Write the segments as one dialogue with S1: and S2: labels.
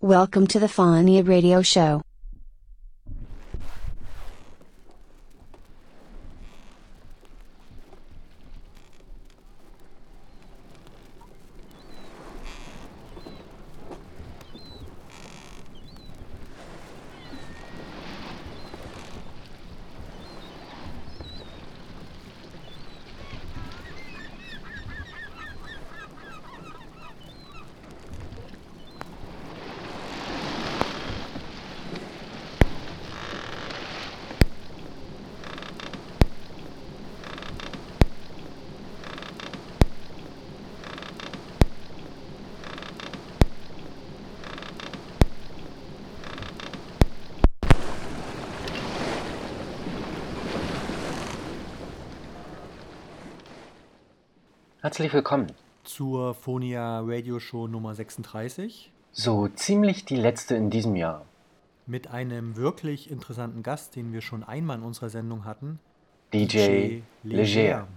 S1: Welcome to the Fonia Radio Show.
S2: Herzlich willkommen.
S3: zur Phonia Radio Show Nummer 36
S2: So ziemlich die letzte in diesem Jahr.
S3: mit einem wirklich interessanten Gast, den wir schon einmal in unserer Sendung hatten.
S2: DJ Leger.
S4: Lok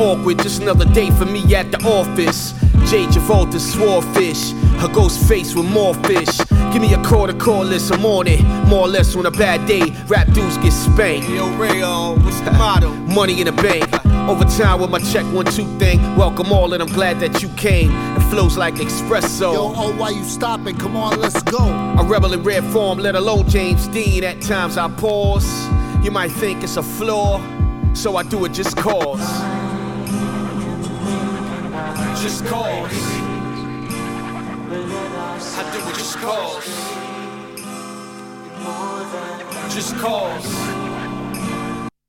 S5: awkward. Just another day for me at the office. Jay Travolta, swordfish. Her ghost face with more fish. Give me a call to call list, I'm on it. More or less on a bad day, rap dudes get spanked.
S6: Yo, Rayo, what's the motto?
S5: Money in the bank. Overtime with my check one two thing. Welcome all, and I'm glad that you came. It flows like espresso.
S7: Yo, oh, why you stopping? Come on, let's go.
S5: A rebel in rare form, let alone James Dean. At times I pause. You might think it's a flaw, so I do it just cause. Just cause. I do it just cause. Just cause.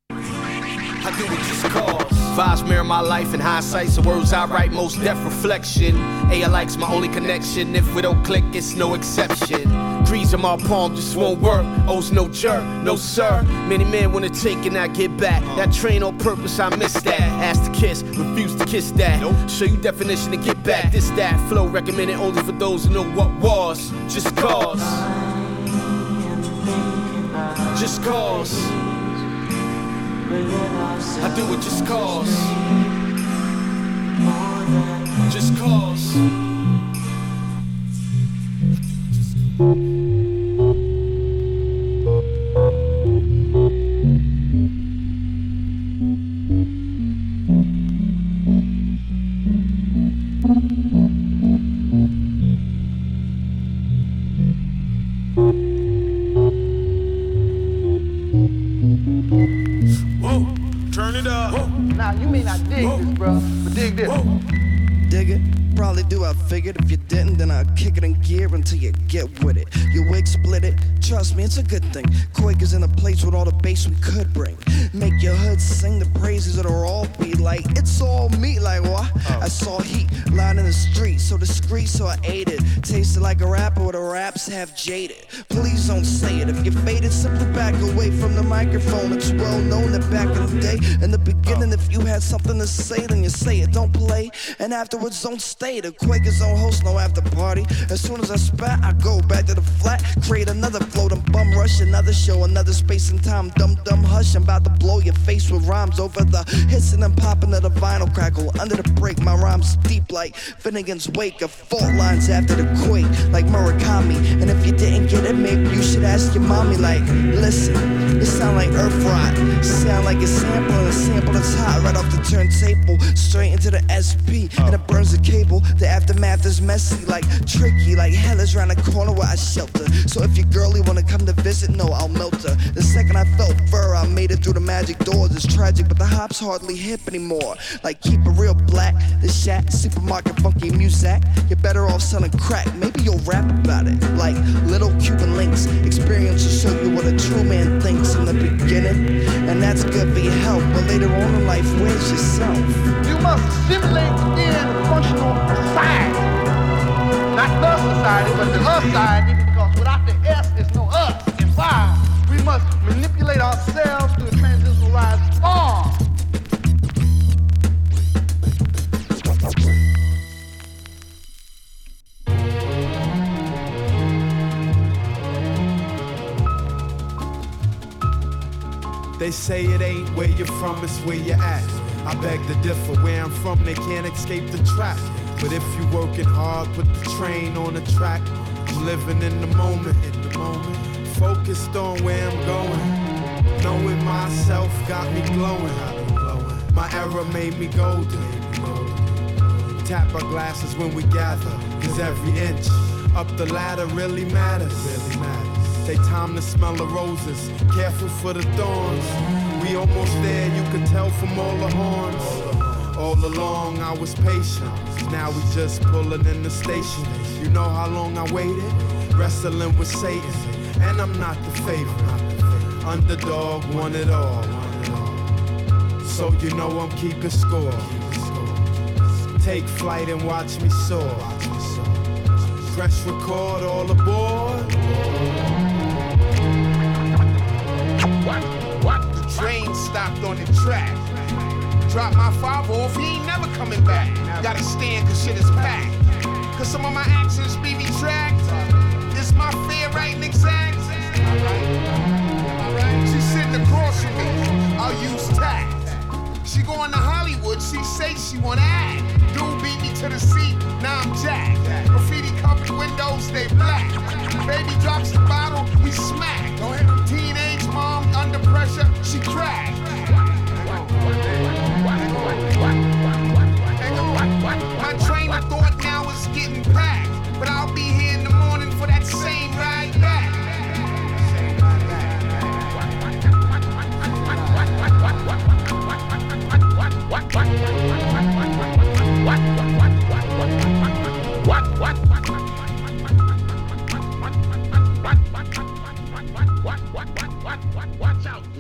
S5: I do it just cause. Vibes mirror my life in hindsight, so words I write most depth reflection. A likes my only connection. If we don't click, it's no exception. Grease in my palm just won't work. O's no jerk, no sir. Many men wanna take and not get back. That train on purpose, I miss that. Ask to kiss, refuse to kiss that. Show you definition to get back. This that flow recommended only for those who know what was. Just cause. Just cause. I do it just cause. Just cause.
S7: Trust me, it's a good thing. Quake in a place with all the bass we could bring. Make your hood sing the praises of the raw beat like it's all me. Like what? Oh. I saw heat lying in the street, so discreet, so I ate it. Tasted like a rapper with the raps half jaded. Please don't say it. If you're faded, simply back away from the microphone. It's well known that back in the day, in the beginning, oh. if you had something to say, then you say it. Don't play, and afterwards don't stay. The Quakers don't host no after party. As soon as I spat, I go back to the flat, create another float and bum rush, another show, another space and time. Dumb, dumb hush. I'm about to blow your face with rhymes over the hissing and popping of the vinyl crackle. Under the break, my rhymes deep like Finnegan's Wake. Of fault lines after the quake, like Murakami. And if you didn't get it, maybe you should ask your mommy. Like, listen, it sound like Earth Rot. Sound like a sample, and a sample that's hot right off the turntable, straight into the SP, and it burns the cable. The aftermath is messy, like tricky, like hell is round the corner where I shelter. So if your girlie wanna come to visit, no, I'll melt her. The second I felt fur, I made it through the magic doors. It's tragic, but the hop's hardly hip anymore. Like keep it real black, the shack, supermarket, funky music. You're better off selling crack. Maybe you'll rap about it, like little Cuban links. Experience will show you what a true man thinks in the beginning, and that's good for your health. But later on in life, where's yourself?
S8: You must assimilate in functional society. Not the society, but the us society, because without the S, there's no We must manipulate ourselves to a transitionalized form.
S9: They say it ain't where you're from, it's where you're at. I beg to differ. Where I'm from, they can't escape the trap. But if you're working hard, put the train on the track. Living in the moment, in the moment. Focused on where I'm going. Knowing myself got me glowing. My era made me golden. Tap our glasses when we gather. Cause every inch up the ladder really matters. Really matters. Take time to smell the roses. Careful for the thorns. We almost there, you could tell from all the horns. All along I was patient. Now we just pulling in the station. You know how long I waited? Wrestling with Satan. And I'm not the favorite. Underdog won it all. So you know I'm keeping score. Take flight and watch me soar. Press record all aboard.
S6: What? What? The train stopped on the track. Drop my father off, he ain't never coming back. Gotta stand cause shit is packed. Cause some of my actions be going to Hollywood. She say she wanna act. Dude beat me to the seat. Now I'm jacked. Graffiti covered windows, they black. Baby drops the bottle, we smack. Teenage mom under pressure, she crack.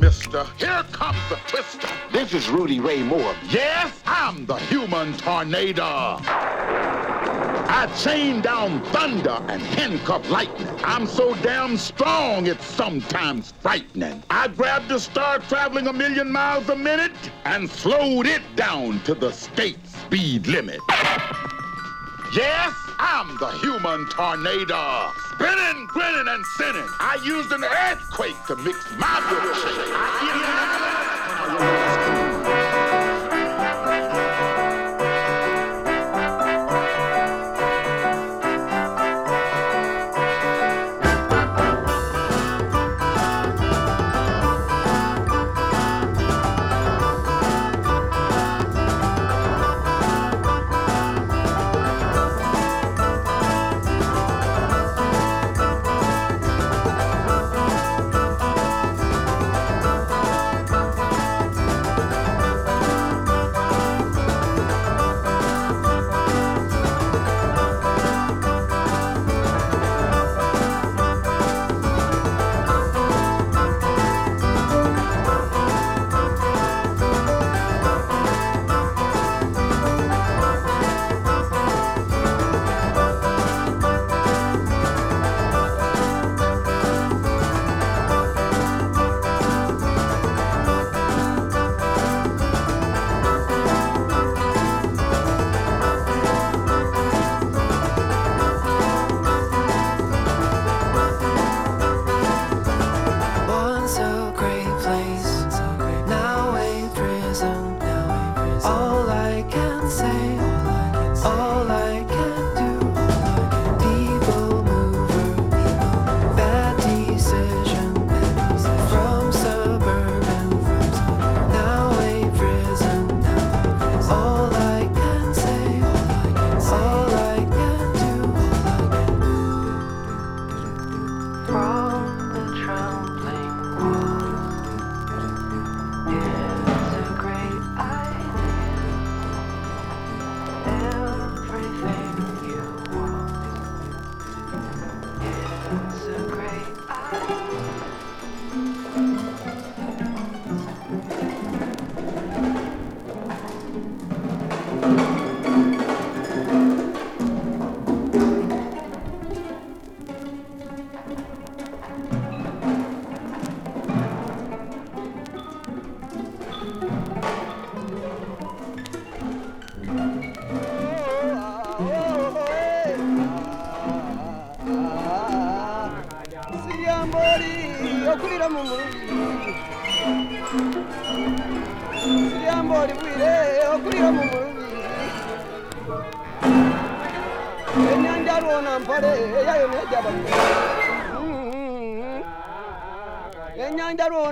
S10: Mister, here comes the This is Rudy Ray Moore. Yes, I'm the human tornado. I chain down thunder and handcuff lightning. I'm so damn strong, it's sometimes frightening. I grabbed the star traveling a million miles a minute and slowed it down to the state speed limit. Yes, I'm the human tornado. Spinning, grinning, and sinning. I used an earthquake to mix my milkshake. I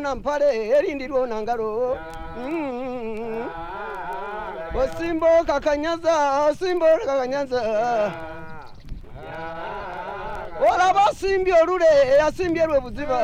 S11: lwona mpale erindi lwona ngalo osimba kakanyaza osimba kakanyaza. Olaba asimbye olule asimbye lwe buziba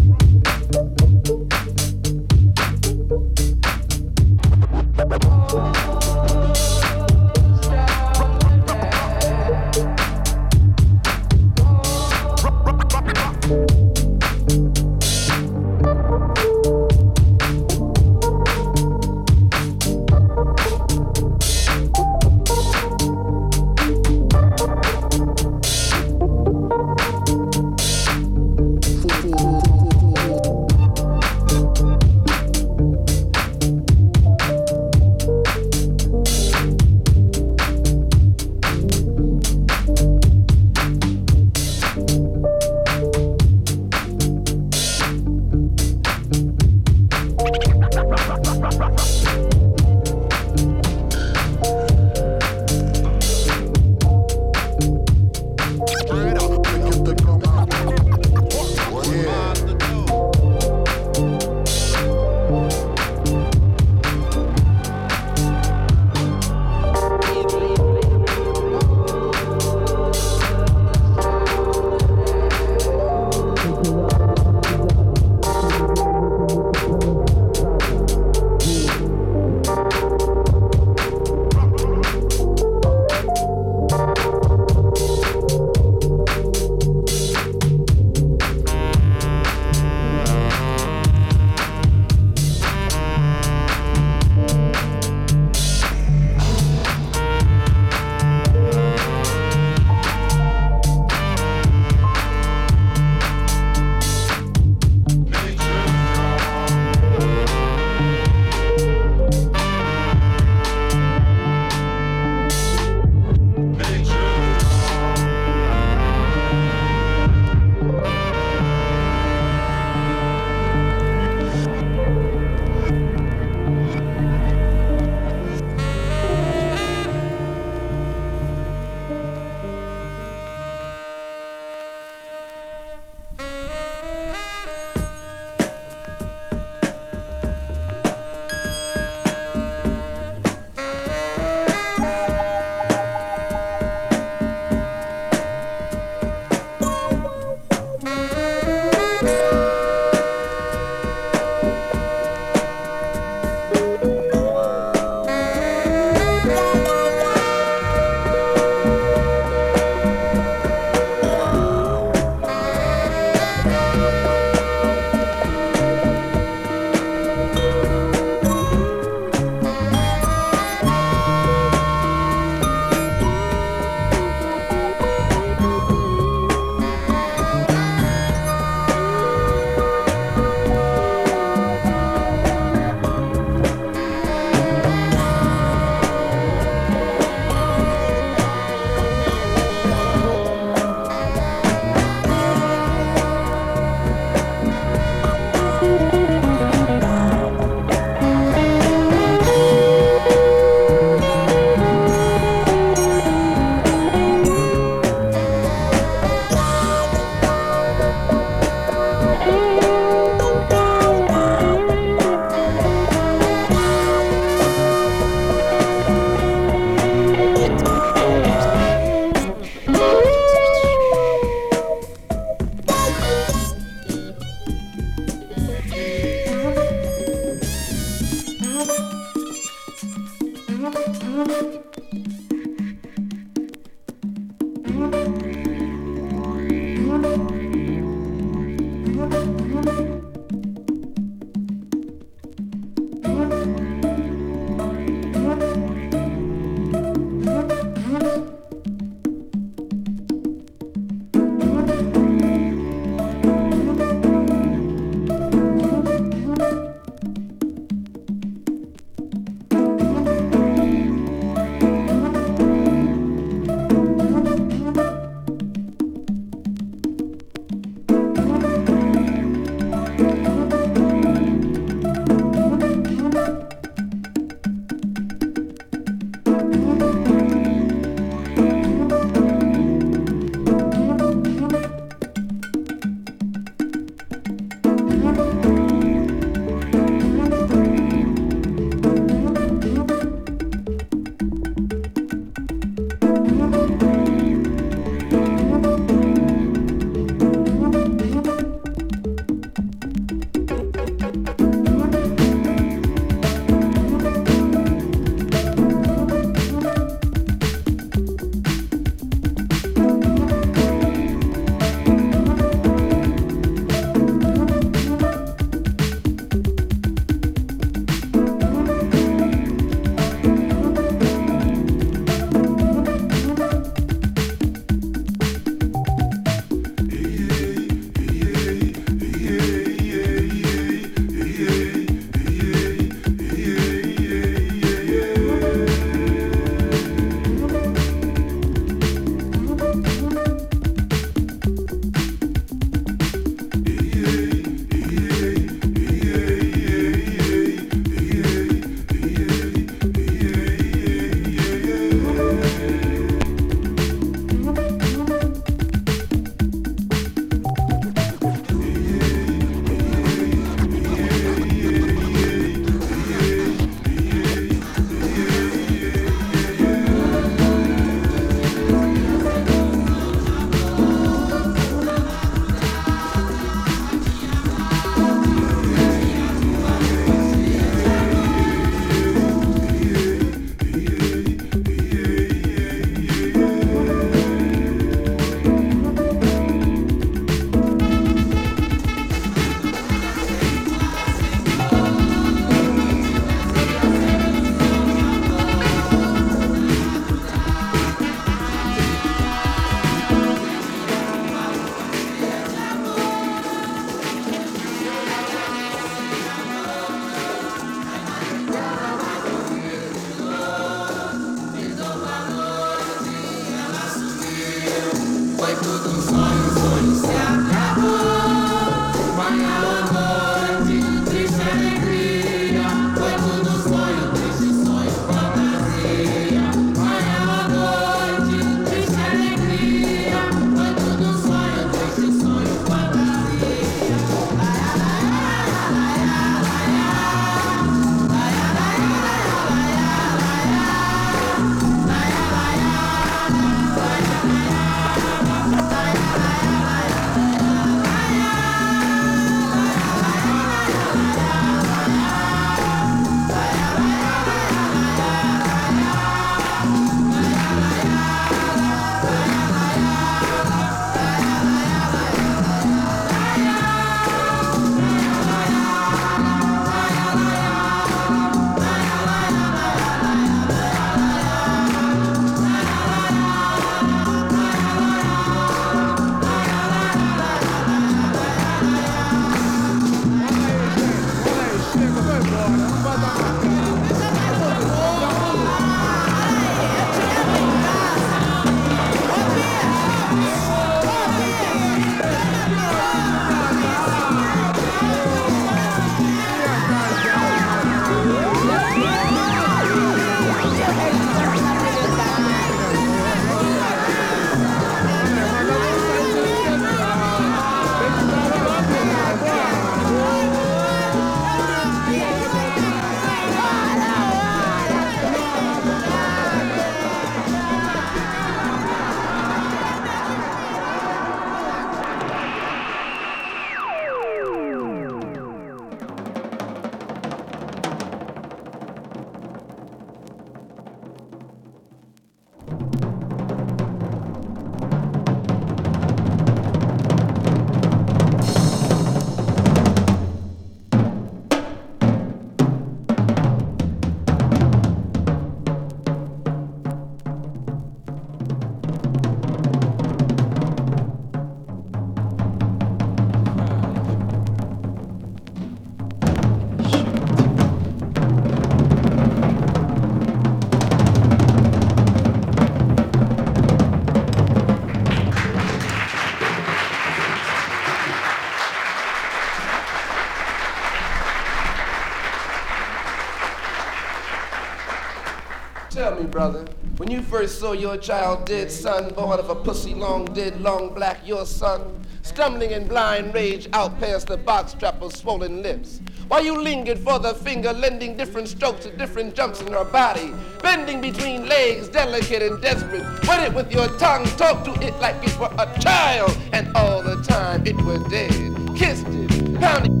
S12: brother. When you first saw your child dead, son, born of a pussy long dead, long black, your son, stumbling in blind rage out past the box trap of swollen lips. While you lingered for the finger, lending different strokes to different jumps in her body, bending between legs, delicate and desperate. Wet it with your tongue, talk to it like it were a child, and all the time it were dead. Kissed it, pounded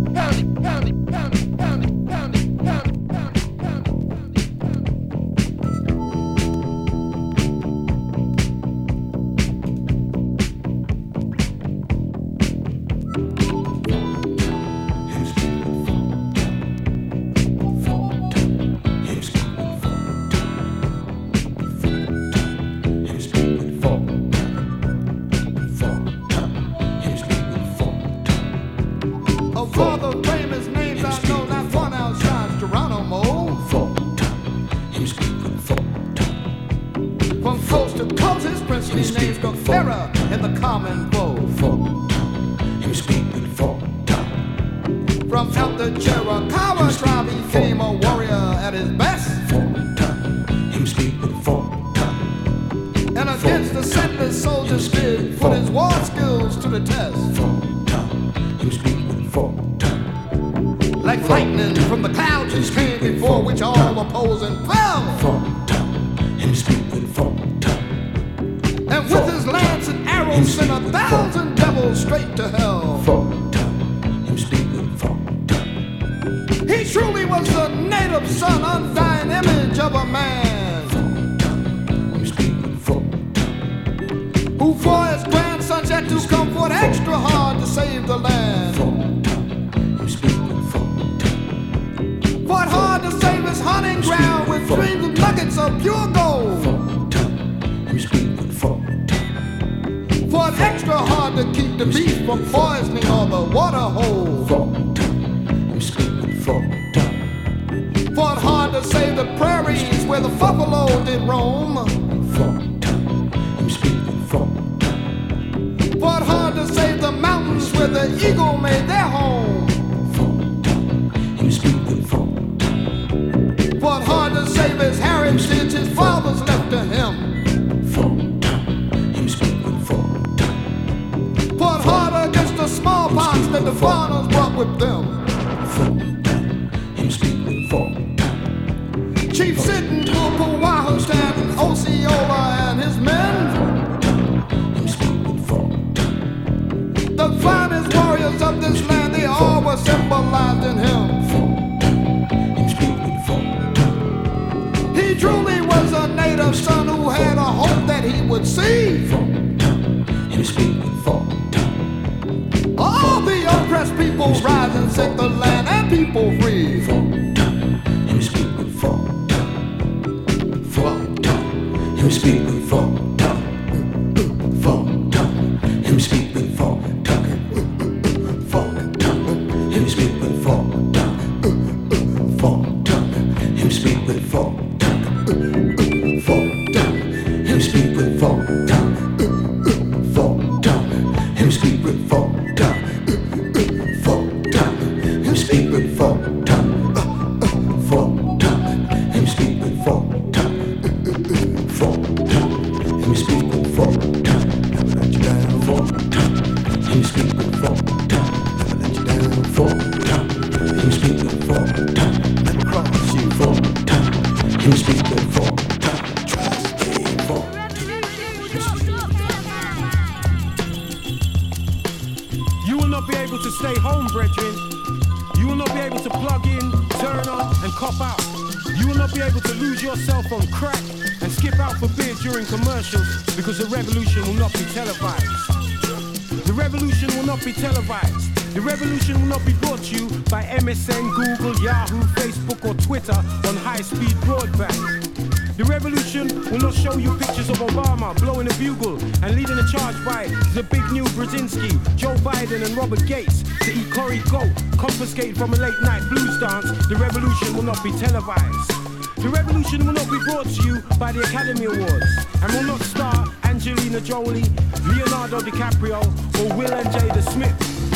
S13: not be televised. The revolution will not be brought to you by MSN, Google, Yahoo, Facebook, or Twitter on high speed broadband. The revolution will not show you pictures of Obama blowing a bugle and leading a charge by the Zbigniew Brzezinski, Joe Biden and Robert Gates to eat curry goat confiscated from a late night blues dance. The revolution will not be televised. The revolution will not be brought to you by the Academy Awards and will not star Angelina Jolie, Leonardo DiCaprio, or Will and Jada Smith.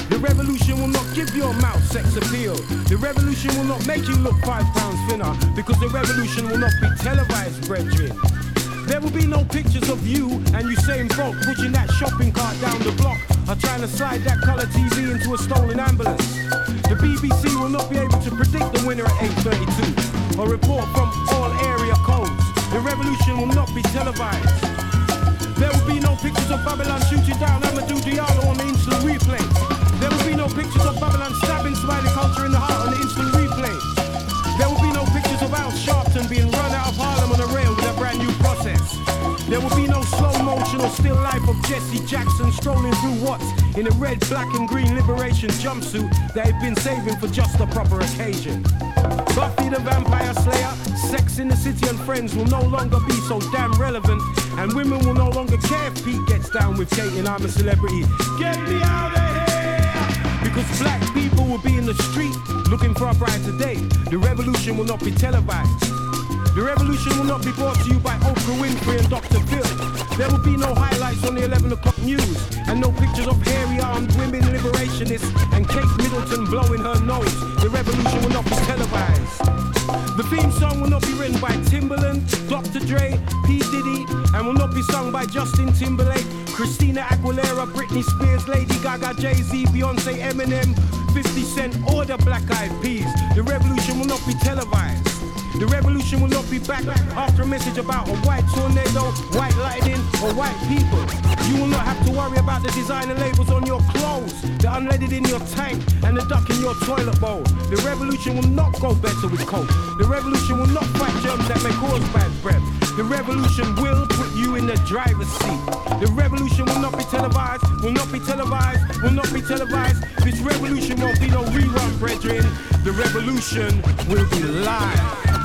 S13: The revolution will not give your mouth sex appeal. The revolution will not make you look five pounds thinner because the revolution will not be televised, brethren. There will be no pictures of you and Usain Bolt pushing that shopping cart down the block or trying to slide that colour TV into a stolen ambulance. The BBC will not be able to predict the winner at 8.32 or report from all area codes. The revolution will not be televised. There will be no pictures of Babylon shooting down Amadou Diallo on the instant replay. There will be no pictures of Babylon stabbing Smiley Culture in the heart There will be no slow motion or still life of Jesse Jackson strolling through Watts in a red, black, and green liberation jumpsuit that he'd been saving for just the proper occasion. Buffy the Vampire Slayer, Sex in the City and Friends will no longer be so damn relevant, and women will no longer care if Pete gets down with Kate and I'm a celebrity. Get me out of here! Because black people will be in the street looking for a brighter day. The revolution will not be televised. The revolution will not be brought to you by Oprah Winfrey and Dr. Phil. There will be no highlights on the 11 o'clock news and no pictures of hairy armed women liberationists and Kate Middleton blowing her nose. The revolution will not be televised. The theme song will not be written by Timbaland, Dr. Dre, P. Diddy, and will not be sung by Justin Timberlake, Christina Aguilera, Britney Spears, Lady Gaga, Jay-Z, Beyonce, Eminem, 50 Cent, or the Black Eyed Peas. The revolution will not be televised. The revolution will not be back after a message about a white tornado, white lightning, or white people. You will not have to worry about the designer labels on your clothes, the unleaded in your tank, and the duck in your toilet bowl. The revolution will not go better with coke. The revolution will not fight germs that may cause bad breath. The revolution will put you in the driver's seat. The revolution will not be televised, will not be televised, will not be televised. This revolution won't be no rerun, brethren. The revolution will be live.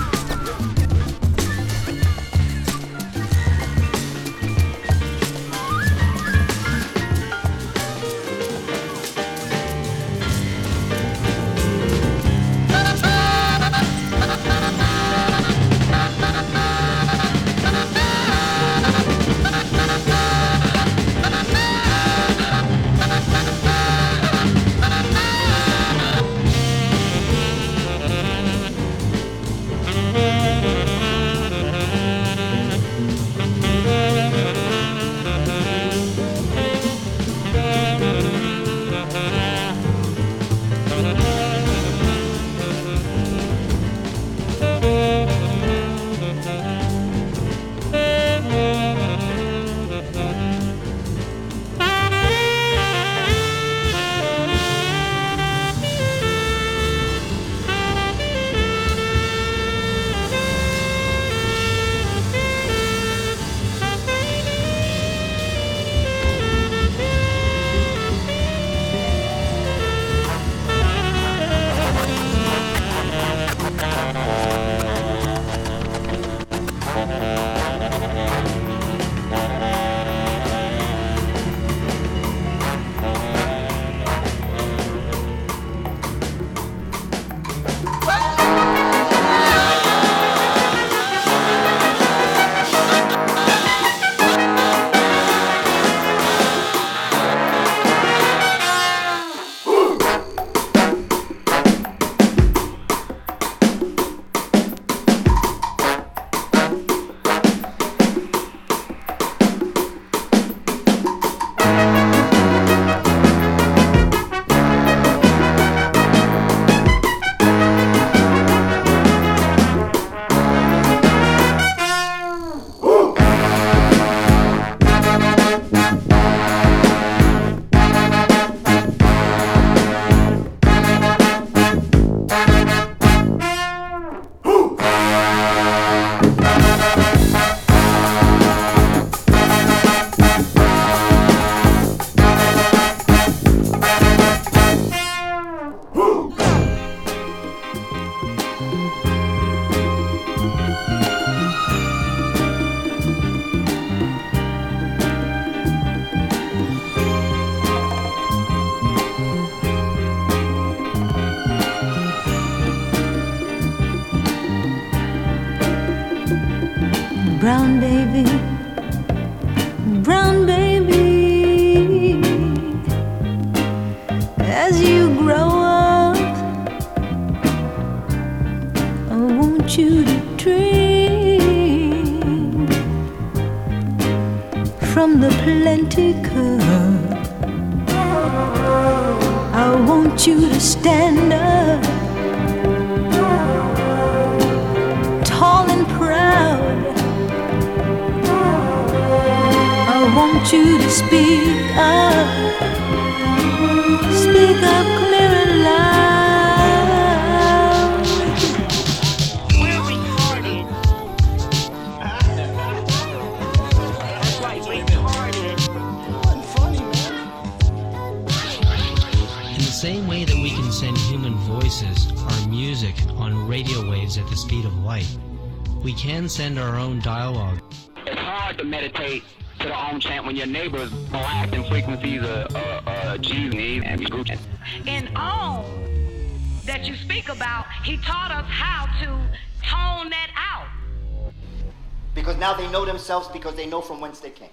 S14: They know themselves because they know from whence they came.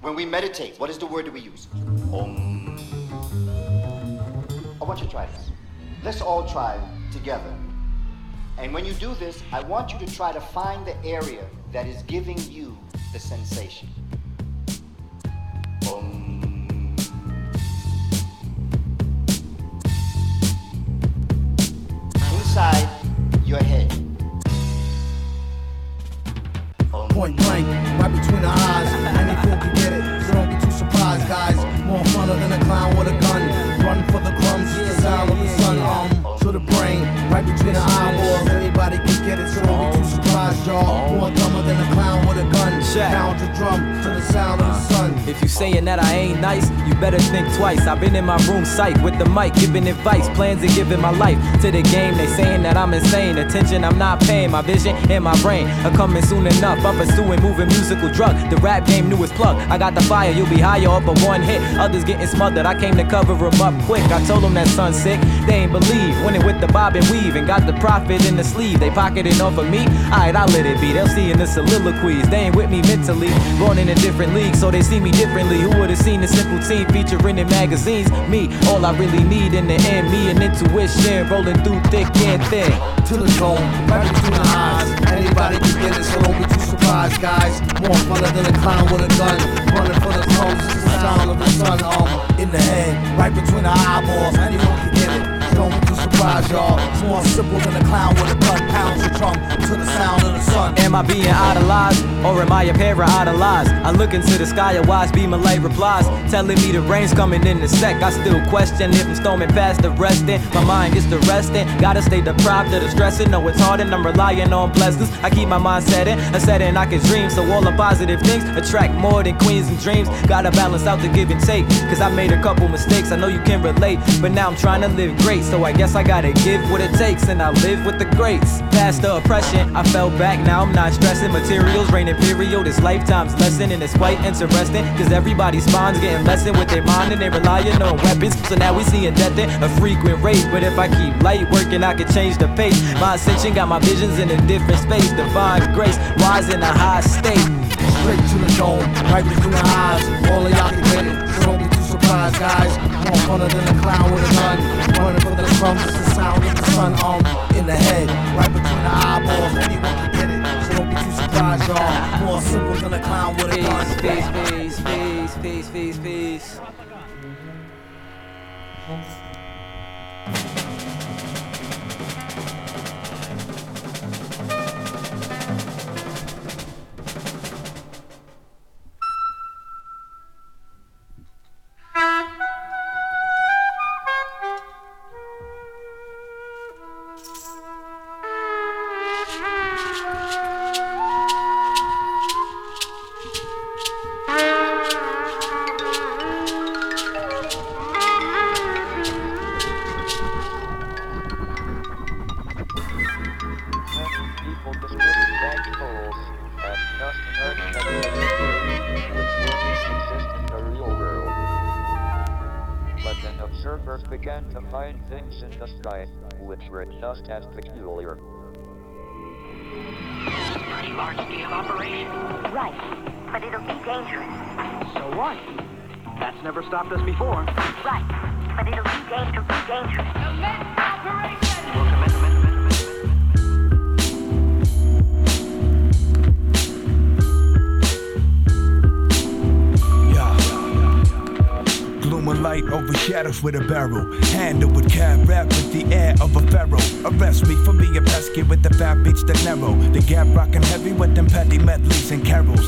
S14: When we meditate, what is the word that we use? Om. I want you to try this. Let's all try together. And when you do this, I want you to try to find the area that is giving you the sensation.
S15: Eyeballs. Anybody can get it, so don't get too surprised, y'all. More dumber than a clown with a gun. Pound your drum to the sound of the sun.
S16: If you saying that I ain't nice, you better think twice. I've been in my room psych with the mic, giving advice, plans and giving my life to the game. They saying that I'm insane. Attention, I'm not paying. My vision and my brain are coming soon enough. I'm pursuing moving musical drug. The rap game newest plug. I got the fire, you'll be higher up a one hit. Others getting smothered. I came to cover them up quick. I told them that son's sick. They ain't believe. Winning with the bob and weave and got the profit in the sleeve. They pocketing off of me. Alright, I'll let it be. They'll see in the soliloquies. They ain't with me mentally. Born in a different league, so they see me differently. Who would have seen a simple team featuring in magazines? Me, all I really need in the end. Me and intuition rolling through thick and thin.
S15: To the tone, right between the eyes. Anybody can get it, so don't be too surprised, guys. More funner than a clown with a gun. Running for the crumbs, it's the sound of the sun. Um, in the head, right between the eyeballs. Anyone can get it. Don't surprised, y'all. It's more simple than a clown with a gun. Pounds the drum to the sound of the sun.
S16: Am I being idolized or am I a pair of idolized? I look into the sky, a wise beam of light replies, telling me the rain's coming in the sec. I still question if I'm storming past the resting. My mind gets to resting, gotta stay deprived of the stressing. No, it's hard and I'm relying on blessings. I keep my mind setting, a setting I can dream. So all the positive things attract more than queens and dreams. Gotta balance out the give and take, cause I made a couple mistakes. I know you can relate, but now I'm trying to live great. So I guess I gotta give what it takes, and I live with the greats. Past the oppression, I fell back, now I'm not stressing. Materials reign imperial, this lifetime's lesson, and it's quite interesting. Cause everybody's spawns getting lessened with their mind, and they relying on no weapons. So now we seeing death in a frequent rate. But if I keep light working, I can change the pace. My ascension got my visions in a different space. Divine grace, wise in a high state.
S15: Straight to the dome, right between the eyes. All of y'all can get it, so don't be too surprised, guys. More funner than a clown with a gun. Running for the crumbs, it's the sound of the sun. Um, in the head, right between the eyeballs. Anyone can get it, so don't be too surprised, y'all. More simple than a clown with a gun.
S16: Peace, peace, peace, peace, peace, peace.
S17: test peculiar.
S18: A pretty large scale operation.
S19: Right, but it'll be dangerous.
S18: So what? That's never stopped us before.
S19: Right, but
S20: it'll be dangerous. Be dangerous. Immense operation! We'll light overshadowed with a barrel. Fat beats narrow. The gap rockin' heavy with them petty medleys and carols.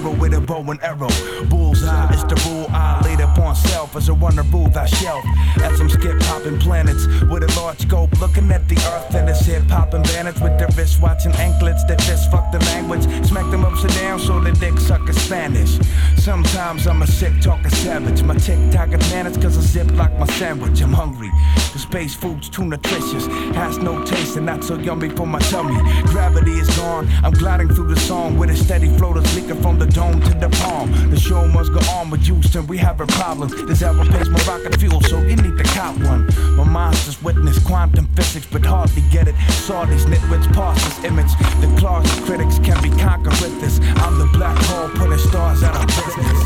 S20: With a bow and arrow. Bullseye is the rule I laid upon self as a runner rule thy shelf. As I'm skip hopping planets with a large scope, looking at the earth and its hip hopping bandits with their wrist watching anklets that just fuck the language. Smack them upside down so the dick sucker Spanish. Sometimes I'm a sick talking savage. My tick tock advantage cause I zip like my sandwich. I'm hungry. The space food's too nutritious. Has no taste and not so yummy for my tummy. Gravity is gone. I'm gliding through the song with a steady flow that's leaking from the dome to the palm. The show must go on with Houston. We having problems. This album pays my rocket fuel, so you need to cop one. My monsters witness quantum physics, but hardly get it. Saw these nitwits pass this image. The claws of critics can be conquered with this. I'm the black hole putting stars out of business.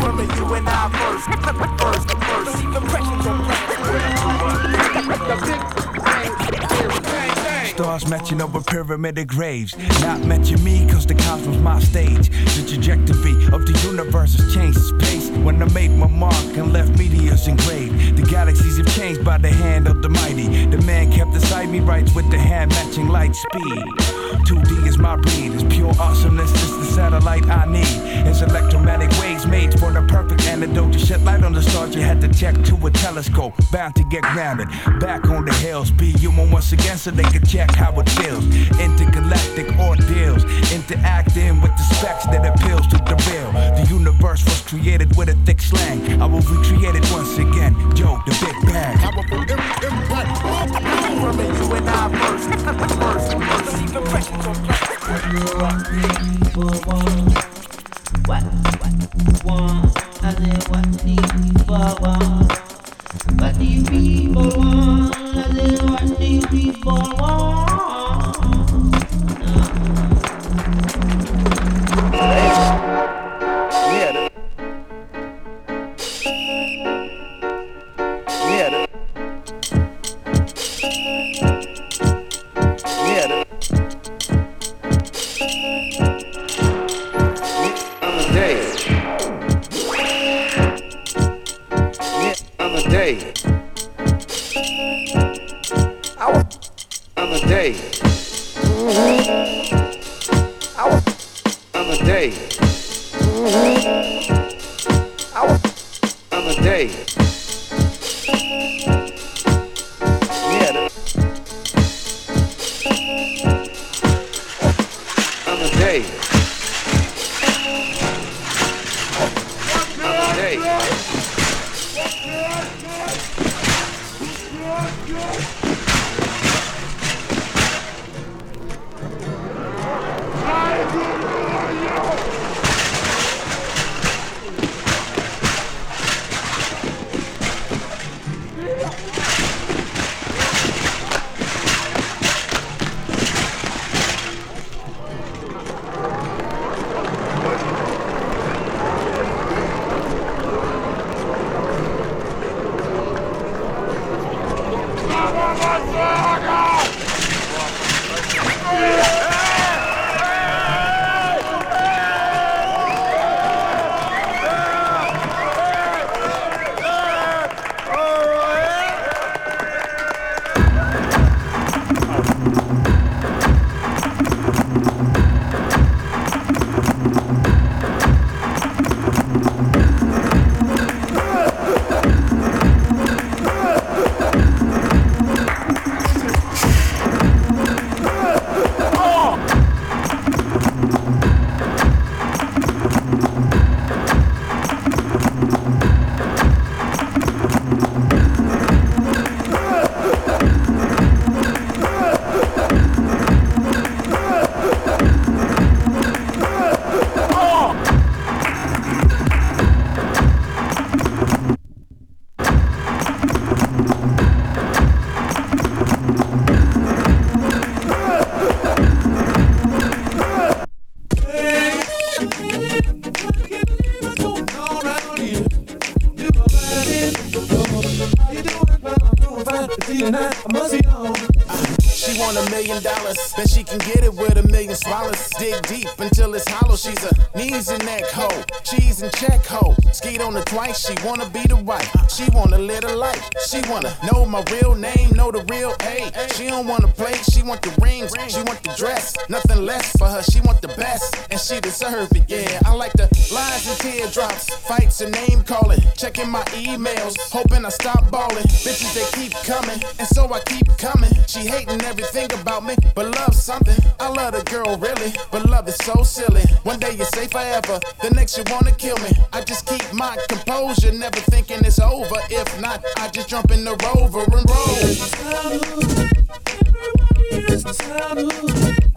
S21: From you and I first, first, first, impressions on
S20: Stars matching over pyramidal graves. Not matching me, cause the cosmos my stage. The trajectory of the universe has changed its pace. When I made my mark and left meteors engraved. The galaxies have changed by the hand of the mighty. The man kept beside me writes with the hand matching light speed. 2D is my breed, it's pure awesomeness. It's the satellite I need. It's electromagnetic waves made for the perfect antidote. To shed light on the stars, you had to check to a telescope. Bound to get grounded. Back on the hills, be human once again so they could check how it feels. Intergalactic ordeals, interacting with the specs that appeals to the real. The universe was created with a thick slang. I will recreate it once again. Joe, the Big Bang.
S21: From you and I first, first, first, leave impressions on
S22: What what, what want, I said what the people want. What do people want? I said what do people want?
S23: Dig deep until it's hollow. She's a knees and neck hoe. Cheese and check hoe. Skeet on the twice. She wanna be the wife. She wanna live a life. She wanna know my real name, know the real A. She don't wanna play. She want the rings. She want the dress. Nothing less for her. She want the best. And she deserve it. Yeah, I like the lies and teardrops. Fights and name calling. Checking my emails. Hoping I stop balling. Bitches, they keep coming. And so I keep coming. She hating everything about me. But love something. I love the girl really. But love is so silly. One day you say forever. The next you wanna kill me. I just keep my composure. Never thinking it's over. If not, I just jump in the rover and roll.
S21: Bring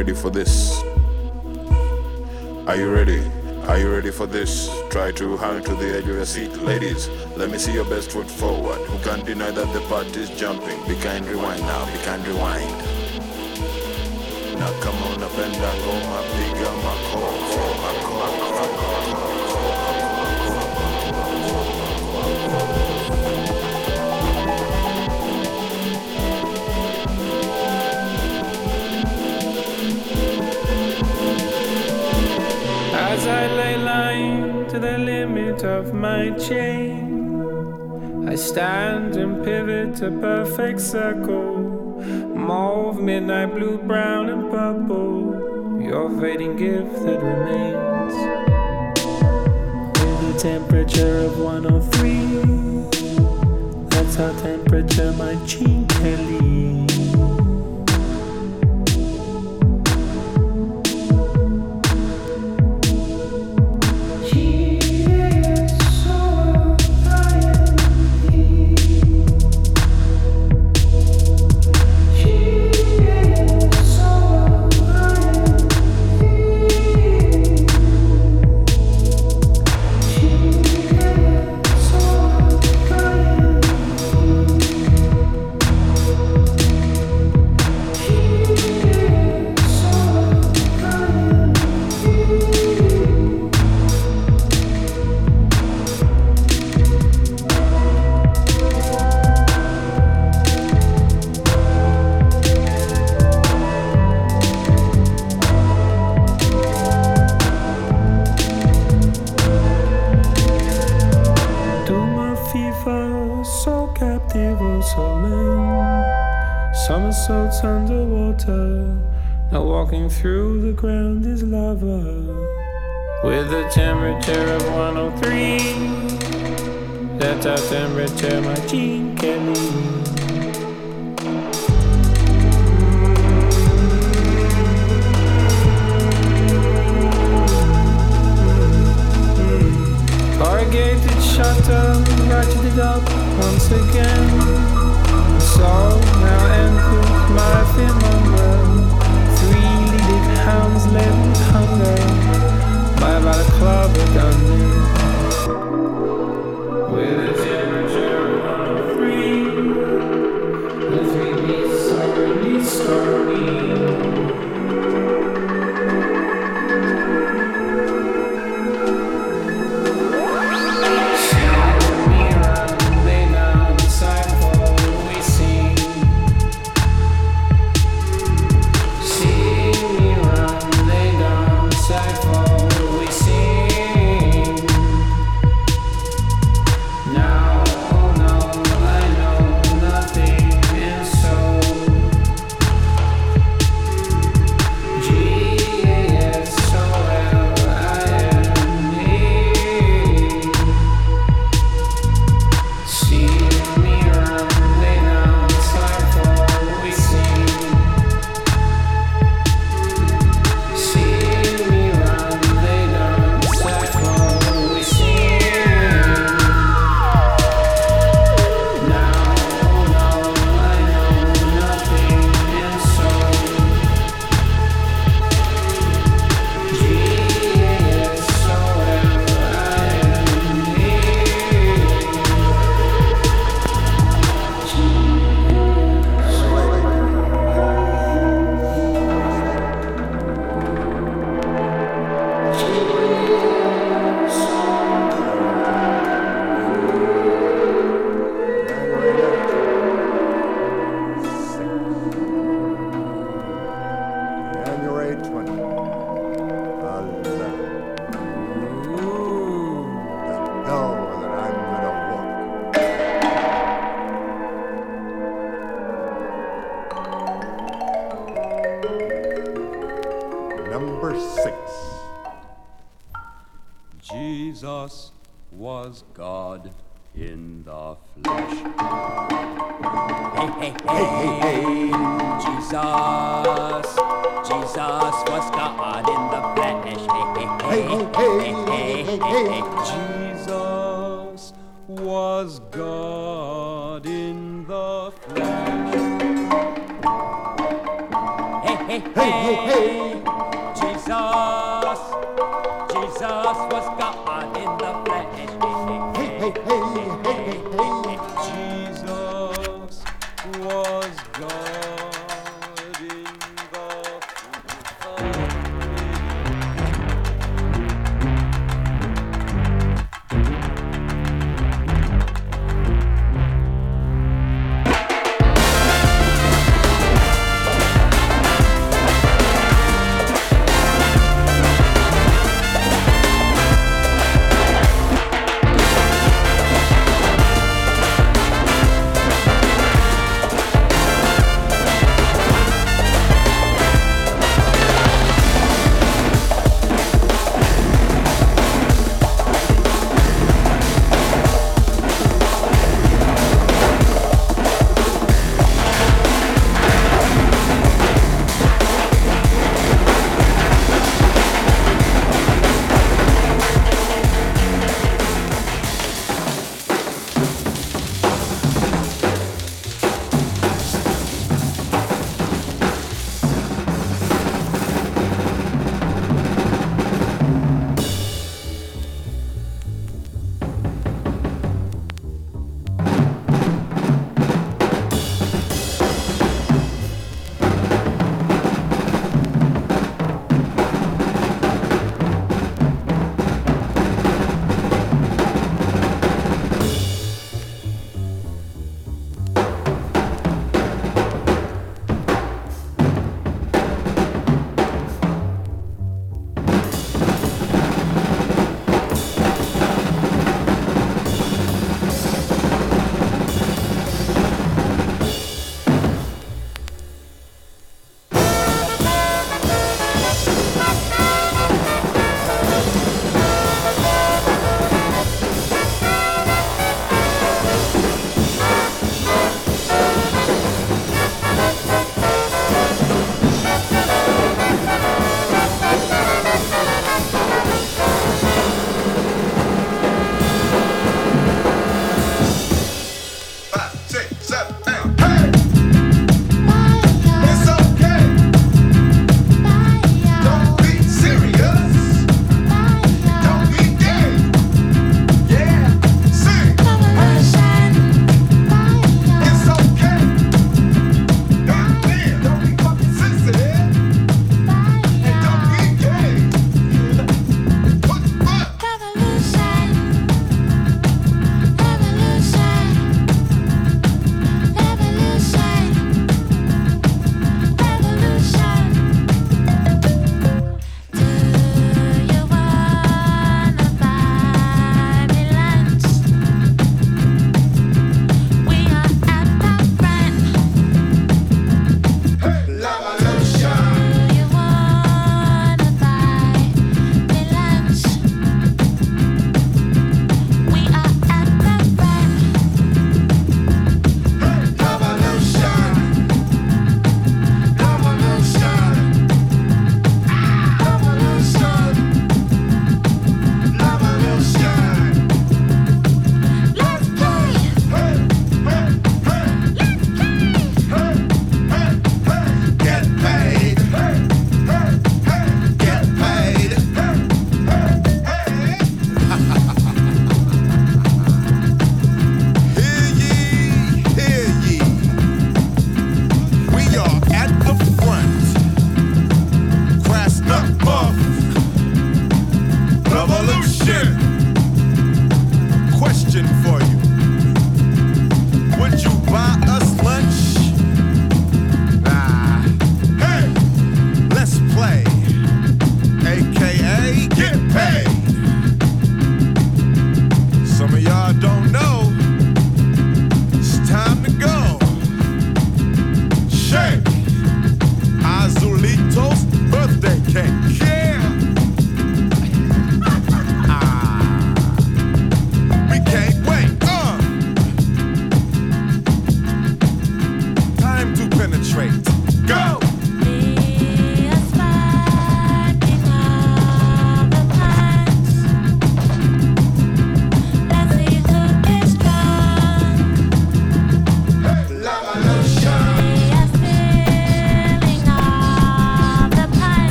S15: ready for this? Are you
S24: ready? Are you ready for this? Try to hang to the edge of your seat, ladies. Let me see your best foot forward. Who can't deny that the party's jumping? Be kind, rewind now. Be kind, rewind. Now come on up and down, go my big
S25: of my chain, I stand and pivot a perfect circle. Mauve, midnight blue, brown, and purple. Your fading gift that remains. With a temperature of 103. That's how temperature my cheek can leave. Through the ground is lava. With a temperature of 103, that's our temperature, my gene can.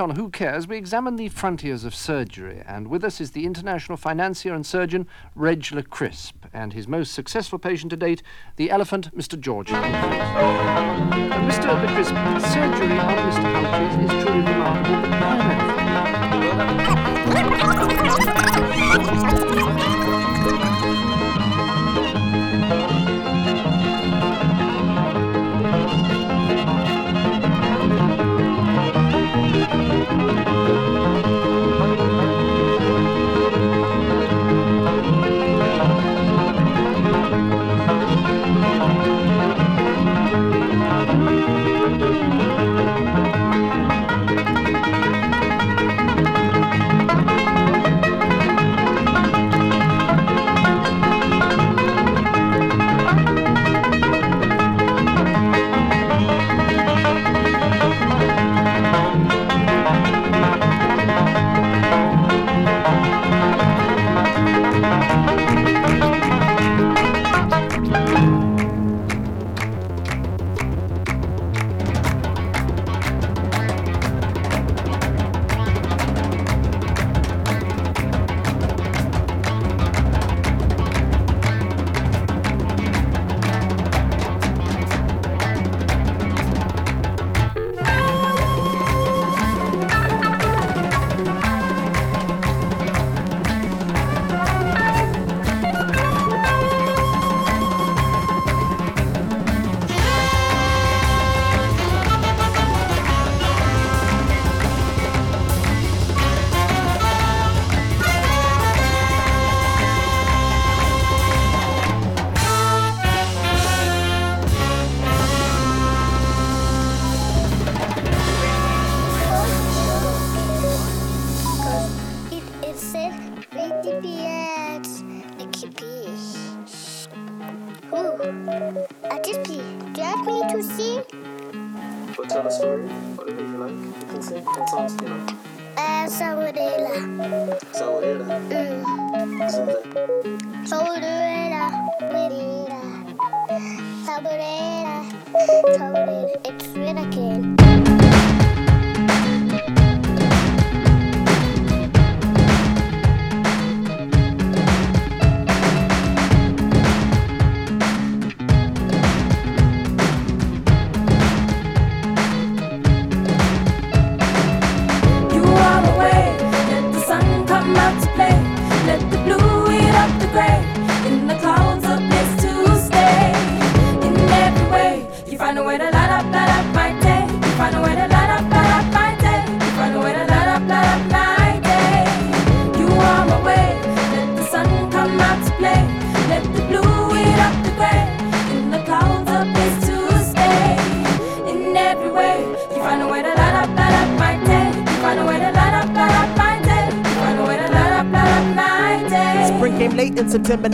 S26: On Who Cares, we examine the frontiers of surgery, and with us is the international financier and surgeon Reg Crisp, and his most successful patient to date, the elephant, Mr. George Mr. Crisp, surgery on Mr. Humphreys is truly remarkable,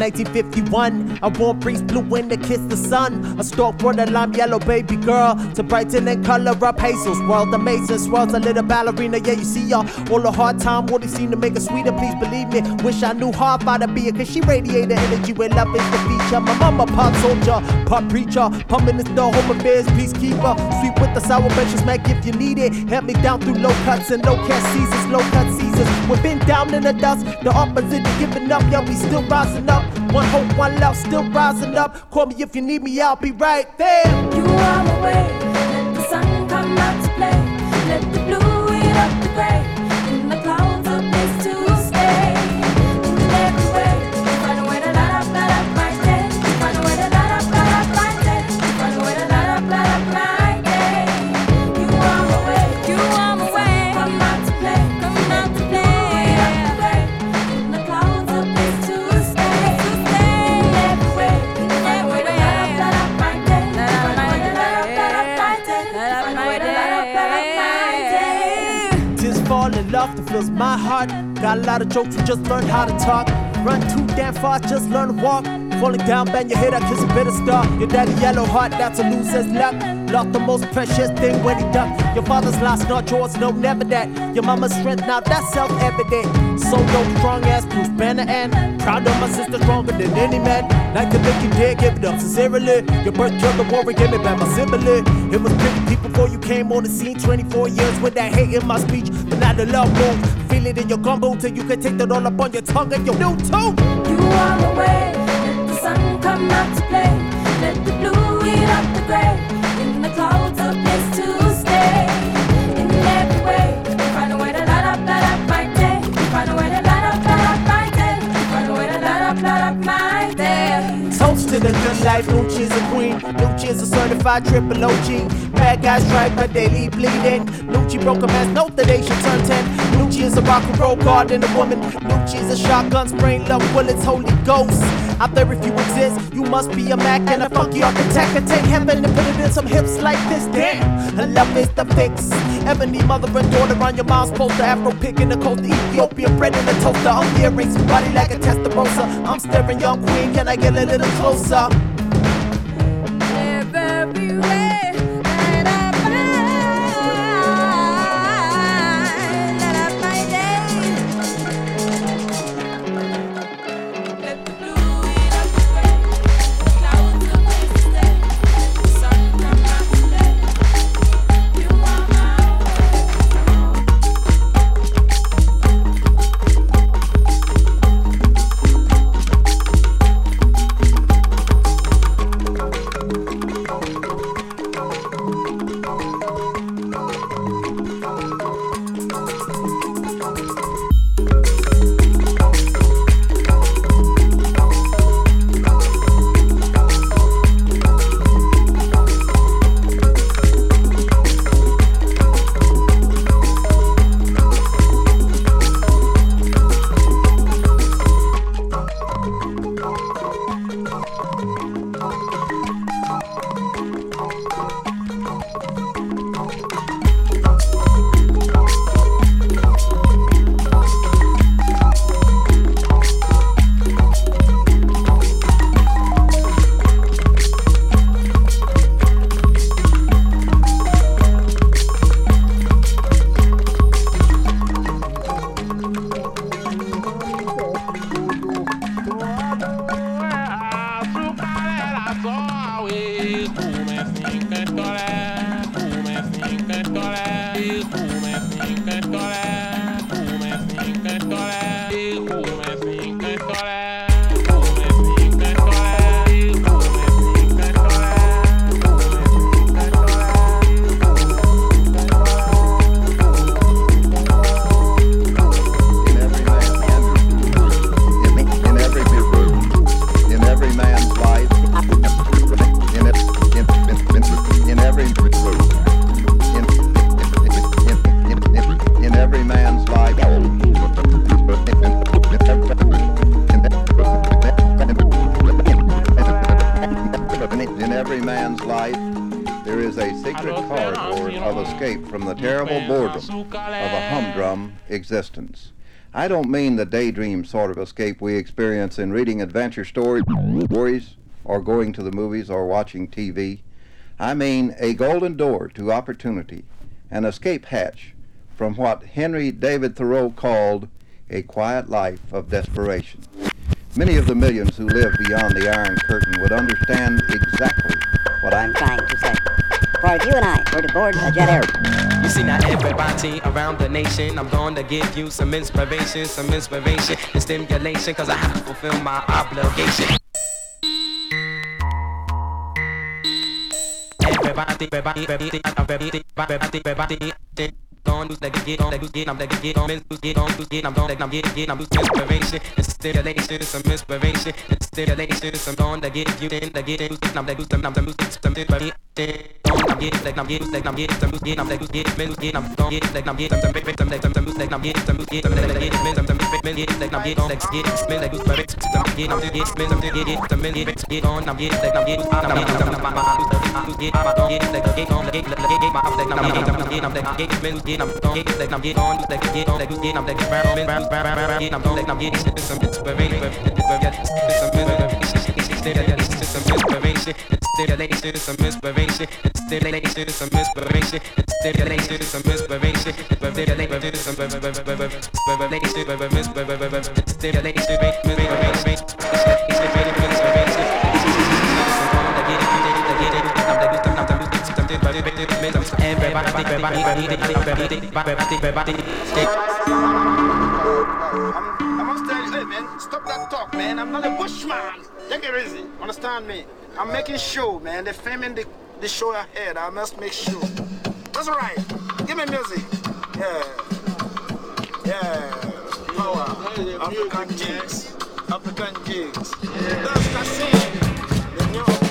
S13: 1951. A warm breeze blew in to kiss the sun. A stalk brought a lime yellow baby girl to brighten and color up Hazel's world. Amazing swirls, a little ballerina. Yeah, you see y'all. All the hard time, what he seemed to make her sweeter. Please believe me. Wish I knew how about to be her, cause she radiated energy with love is the feature. My mama, pop soldier, pop preacher. Pumping this the home affairs, peacekeeper. Sweet with the sour benches, smack if you need it. Help me down through low cuts and low cat seasons, low cut seasons. We've been down in the dust, the opposite of giving up. Yeah, we still rising up. One hope, one love, still rising up. Call me if you need me, I'll be right there.
S27: You are my way,
S13: Got a jokes, we just learned how to talk. Run too damn fast, just learn to walk. Falling down, bend your head, I kiss a bitter star. Your daddy yellow heart, that's a loser's luck. Lost the most precious thing when he died. Your father's lost, not yours, no, never that. Your mama's strength, now that's self evident. So dope, strong ass Bruce Banner, and proud of my sister, stronger than any man. Like to make you dare give it up sincerely. Your birth killed the warrior, give me back my sibling. It was pretty people before you came on the scene. 24 years with that hate in my speech, but now the love moves. Feel it in your gumbo till you can take that all up on your tongue and your new tooth.
S27: You are the way, let the sun come out to play. Let the blue eat up the gray. In the clouds, a place to stay. In every way, find a way to light up, light up my day. Find a way to light up, light up my day. Find a way to light up, light up my day.
S13: Toast to the good life, Lucci is a queen. Lucci is a certified triple OG. Bad guys strike, but they leave bleeding. Lucci broke a man's note that they should turn 10. Lucci is a rock and roll god and a woman. Lucci is a shotgun, spraying love bullets, holy ghost. Out there, if you exist, you must be a Mac and a funky architect. And take heaven and put it in some hips like this. Damn, love is the fix. Ebony mother and daughter on your mom's poster. Afro pick in the coast, Ethiopian bread in the toaster. I'm hearing somebody like a Testarossa. I'm staring, young queen. Can I get a little closer?
S28: I don't mean the daydream sort of escape we experience in reading adventure stories, or going to the movies or watching TV. I mean a golden door to opportunity, an escape hatch from what Henry David Thoreau called a quiet life of desperation. Many of the millions who live beyond the Iron Curtain would understand exactly what I'm
S29: trying to say. For if you and I were to board a jet airplane,
S16: You see now everybody around the nation I'm gonna give you some inspiration Some inspiration and stimulation Cause I have to fulfill my obligation Everybody, everybody, everybody, everybody, everybody, everybody, everybody on, who's like get on, like who's get, I'm like get on, who's get on, who's get, I'm on, like I'm getting, get, I'm and stimulation, some stimulation, some on, like get you in, like get in, who's get, I'm like who's, I'm, I'm, who's, some inspiration. On, I'm getting, like I'm getting, like I'm getting, some who's get, I'm like who's get, man, who's get, I'm gonna get, like I'm getting, some, some, some, like some, some, who's like I'm getting, some who's get, some, like get, man, some, some, man, get, like I'm getting, like get, man, like who's perfect, some get, I'm get, man, some get it, some man, get, get on, I'm getting, like I'm getting, I'm, I'm, I'm, I'm, I'm, I'm, who's get, I'm gonna get, like get on, like get, like get, my, like I'm getting, I'm getting, I'm like get, who's get, I'm gonna get, like I'm getting on, like get on, like who's getting, I'm like brown, man, brown, brown, brown, brown, get, I'm like I'm getting some inspiration, some inspiration. stimulation, some inspiration, stimulation, some inspiration, stimulation, some inspiration, stimulation, some inspiration, stimulation, some
S30: I must tell you, hey man, stop I'm not a bushman. Take it easy. Understand me. I'm making sure, man. They're filming the, the show ahead. I must make sure. That's right. Give me music. Yeah. Yeah. Power. African jigs. African jigs. That's Kasim. The new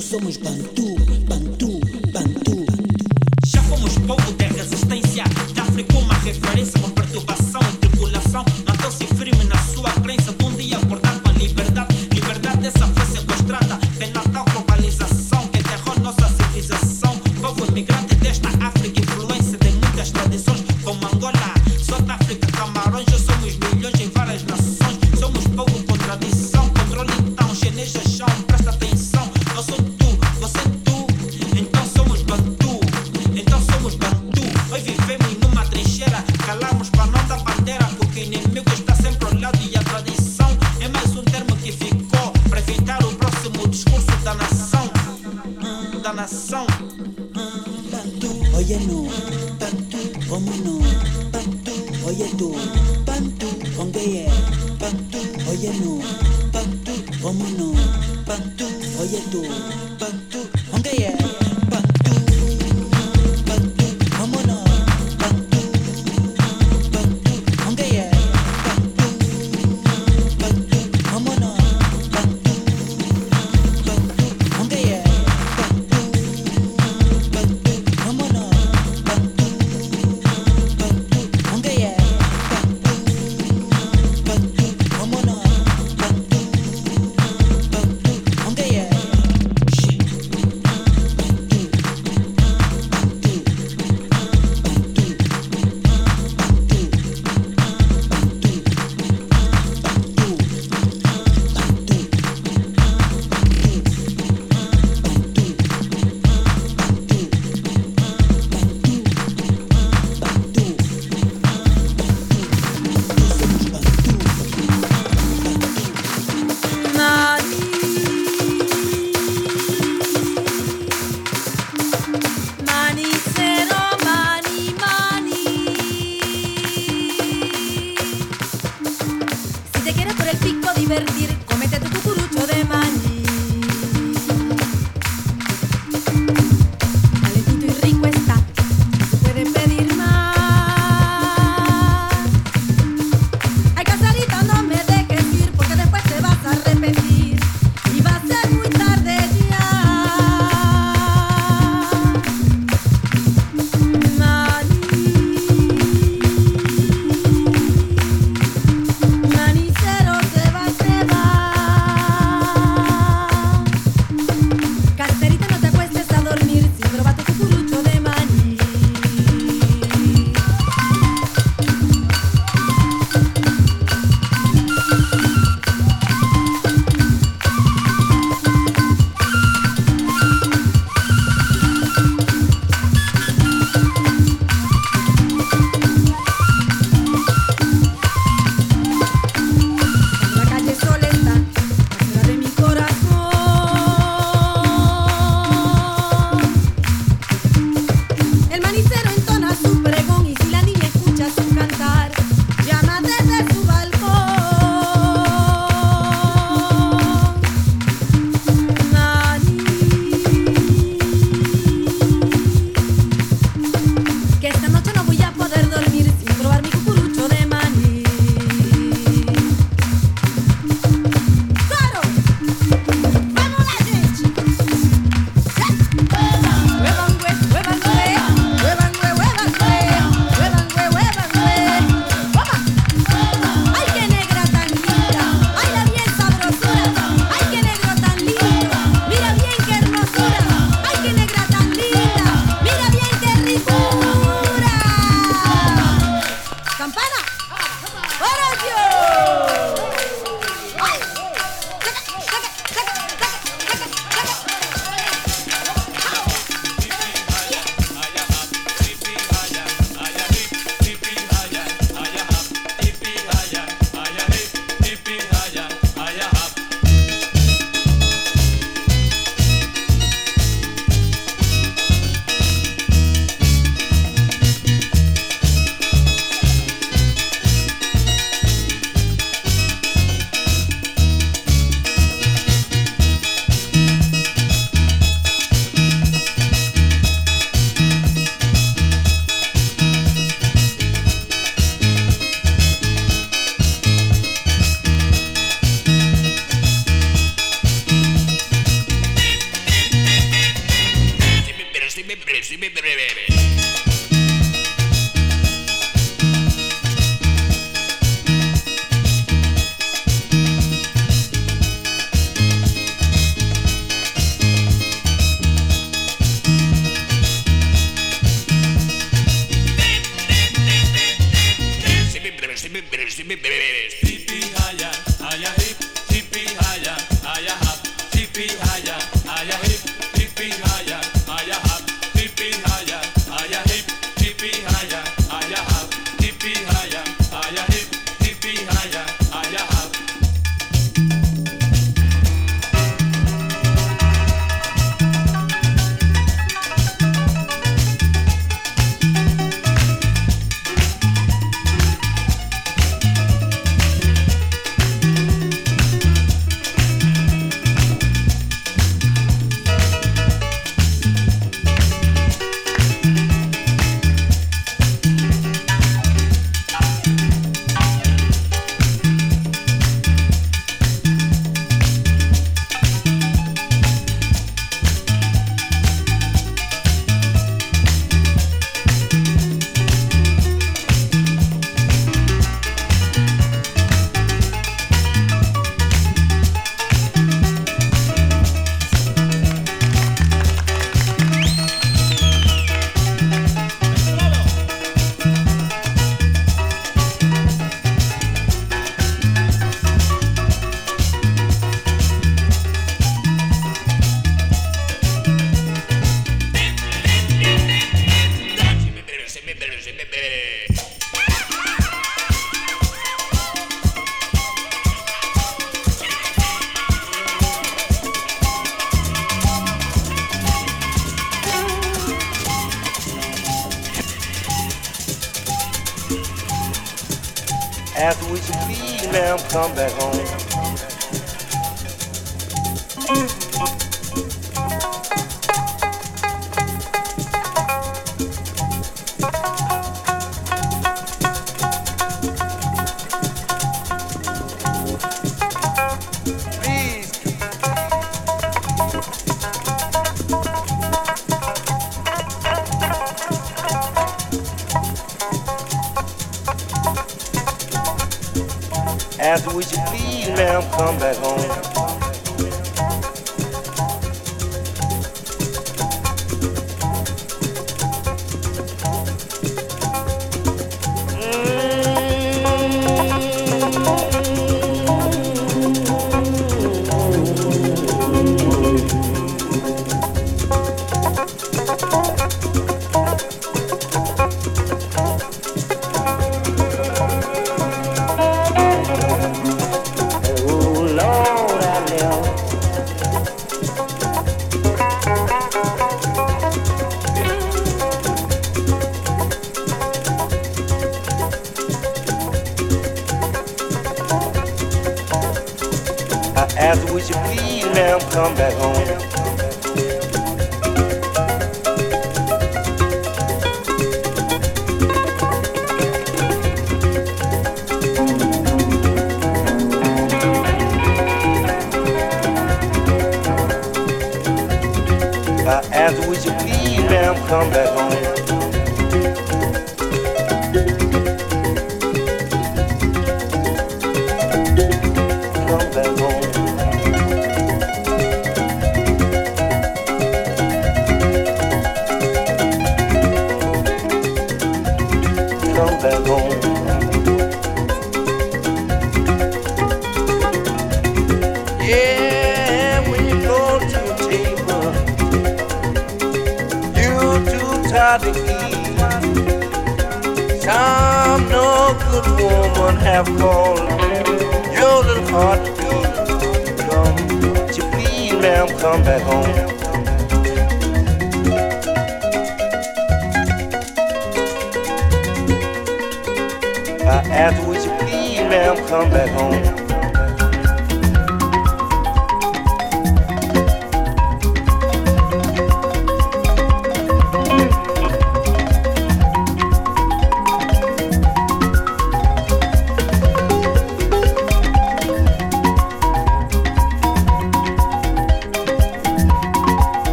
S31: somos Bantu,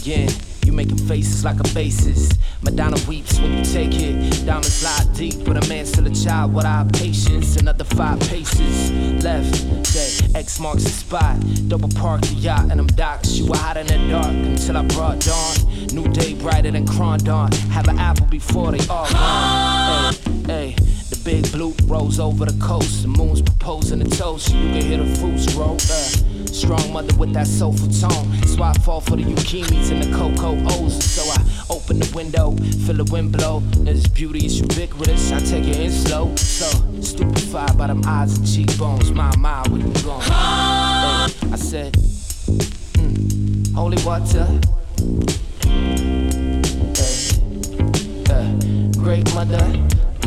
S5: Again, you making faces like a bassist. Madonna weeps when you take it. Diamonds slide deep, but a man still a child What without patience. Another five paces left. X marks the spot. Double park the yacht and I'm docks. You were hot in the dark until I brought dawn. New day brighter than Crondon. Have an apple before they all gone. Hey, hey. Big blue rolls over the coast. The moon's proposing a toast. You can hear the fruits roll. Uh. Strong mother with that soulful tone. So I fall for the Yukimis and the Coco O's. So I open the window, feel the wind blow. This beauty is ubiquitous. I take it in slow. So stupefied by them eyes and cheekbones. My, my, where you going? I said, mm, holy water. Hey, uh, great mother,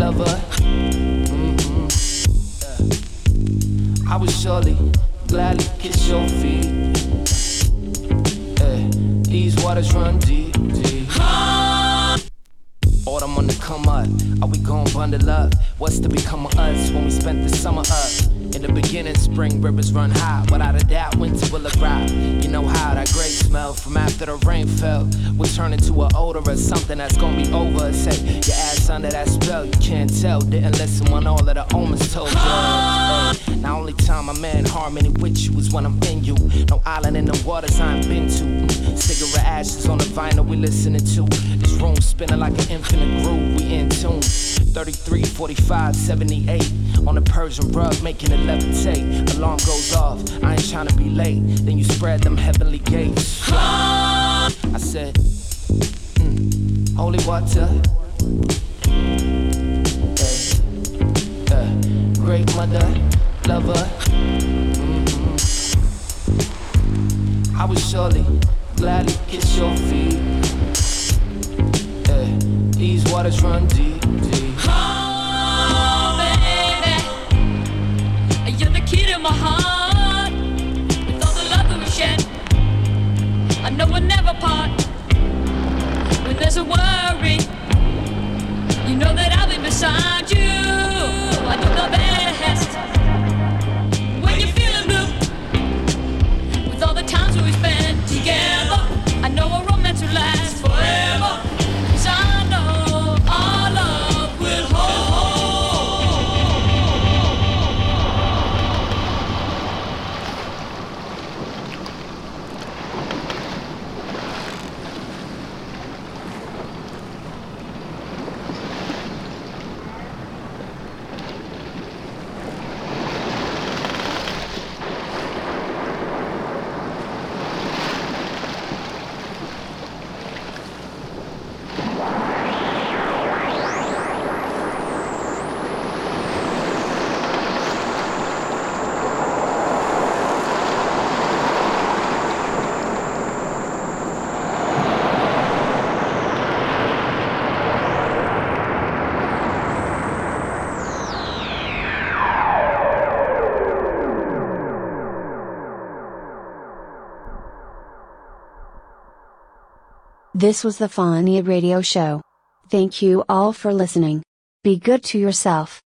S5: lover. Mm-mm, uh, I was surely gladly kiss your feet. Hey, these waters run deep, deep. Autumn on the come up. Are we gon' bundle up? What's to become of us when we spent the summer up? In the beginning, spring rivers run high. Without a doubt, winter will arrive. You know how that great smell from after the rain fell will turn into an odor of something that's gonna be over. Say your ass under that spell, you can't tell. Didn't listen when all of the omens told you. Now only time I'm in harmony with you is when I'm in you. No island in the waters I ain't been to. Cigarette ashes on the vinyl we listening to. This room spinning like an infinite groove. We in tune. 33, 45, 78 on the Persian rug, making it levitate. Alarm goes off. I ain't trying to be late. Then you spread them heavenly gates. I said, mm, holy water. Hey, uh, great mother, lover. Mm-mm. I would surely gladly kiss your feet. Hey, these waters run deep, deep.
S32: We'll never part. When there's a worry, you know that I'll be beside you. I do the best.
S33: This was the Fonia Radio Show. Thank you all for listening. Be good to yourself.